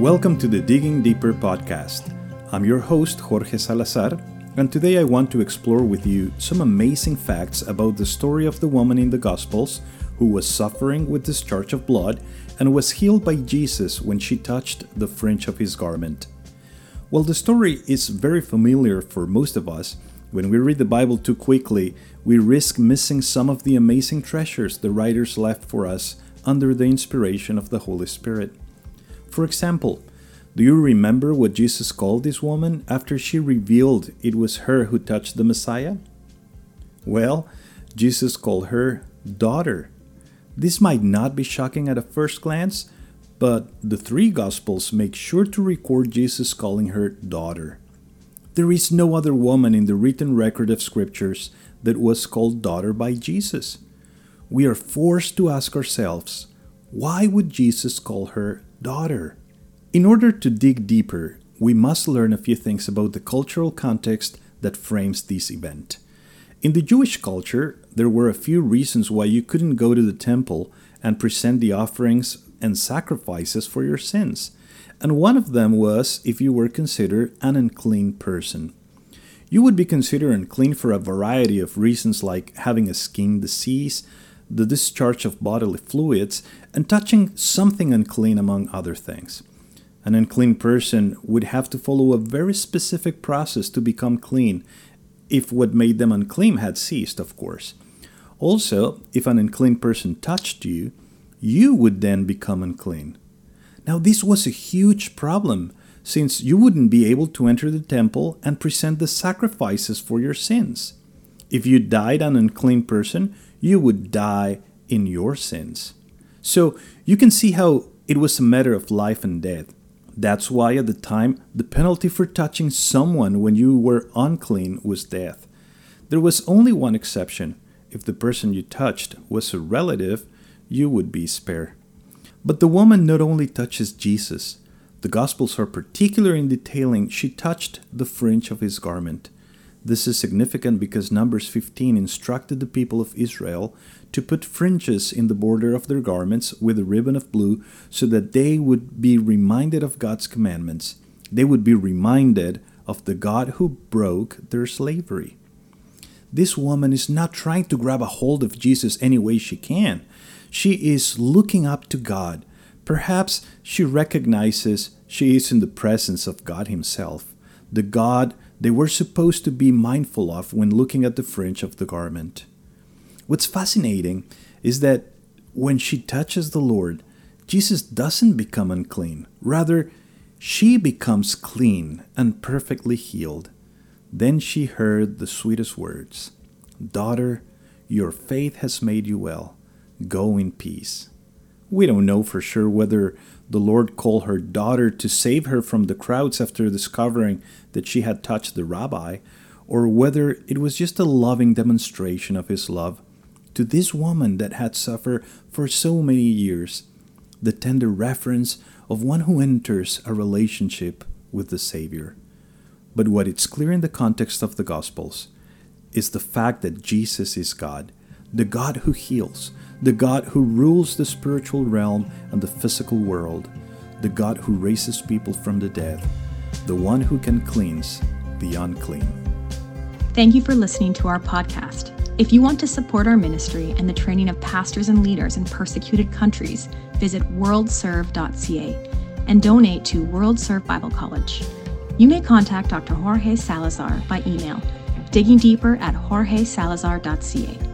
Welcome to the Digging Deeper podcast. I'm your host, Jorge Salazar, and today I want to explore with you some amazing facts about the story of the woman in the Gospels who was suffering with discharge of blood and was healed by Jesus when she touched the fringe of his garment. While the story is very familiar for most of us, when we read the Bible too quickly, we risk missing some of the amazing treasures the writers left for us under the inspiration of the Holy Spirit. For example, do you remember what Jesus called this woman after she revealed it was her who touched the Messiah? Well, Jesus called her daughter. This might not be shocking at a first glance, but the three Gospels make sure to record Jesus calling her daughter. There is no other woman in the written record of Scriptures that was called daughter by Jesus. We are forced to ask ourselves why would Jesus call her daughter? In order to dig deeper, we must learn a few things about the cultural context that frames this event. In the Jewish culture, there were a few reasons why you couldn't go to the temple and present the offerings and sacrifices for your sins. And one of them was if you were considered an unclean person. You would be considered unclean for a variety of reasons, like having a skin disease, the discharge of bodily fluids, and touching something unclean, among other things. An unclean person would have to follow a very specific process to become clean, if what made them unclean had ceased, of course. Also, if an unclean person touched you, you would then become unclean. Now, this was a huge problem, since you wouldn't be able to enter the temple and present the sacrifices for your sins. If you died an unclean person, you would die in your sins. So you can see how it was a matter of life and death. That's why at the time the penalty for touching someone when you were unclean was death. There was only one exception. If the person you touched was a relative, you would be spared. But the woman not only touches Jesus, the Gospels are particular in detailing she touched the fringe of his garment. This is significant because Numbers 15 instructed the people of Israel to put fringes in the border of their garments with a ribbon of blue so that they would be reminded of God's commandments. They would be reminded of the God who broke their slavery. This woman is not trying to grab a hold of Jesus any way she can. She is looking up to God. Perhaps she recognizes she is in the presence of God Himself, the God they were supposed to be mindful of when looking at the fringe of the garment. What's fascinating is that when she touches the Lord, Jesus doesn't become unclean. Rather, she becomes clean and perfectly healed. Then she heard the sweetest words Daughter, your faith has made you well. Go in peace. We don't know for sure whether the Lord called her daughter to save her from the crowds after discovering that she had touched the rabbi, or whether it was just a loving demonstration of his love to this woman that had suffered for so many years, the tender reference of one who enters a relationship with the Savior. But what it's clear in the context of the Gospels is the fact that Jesus is God, the God who heals, the God who rules the spiritual realm and the physical world, the God who raises people from the dead, the one who can cleanse the unclean. Thank you for listening to our podcast. If you want to support our ministry and the training of pastors and leaders in persecuted countries, visit worldserve.ca and donate to World Serve Bible College. You may contact Dr. Jorge Salazar by email, digging deeper at jorgesalazar.ca.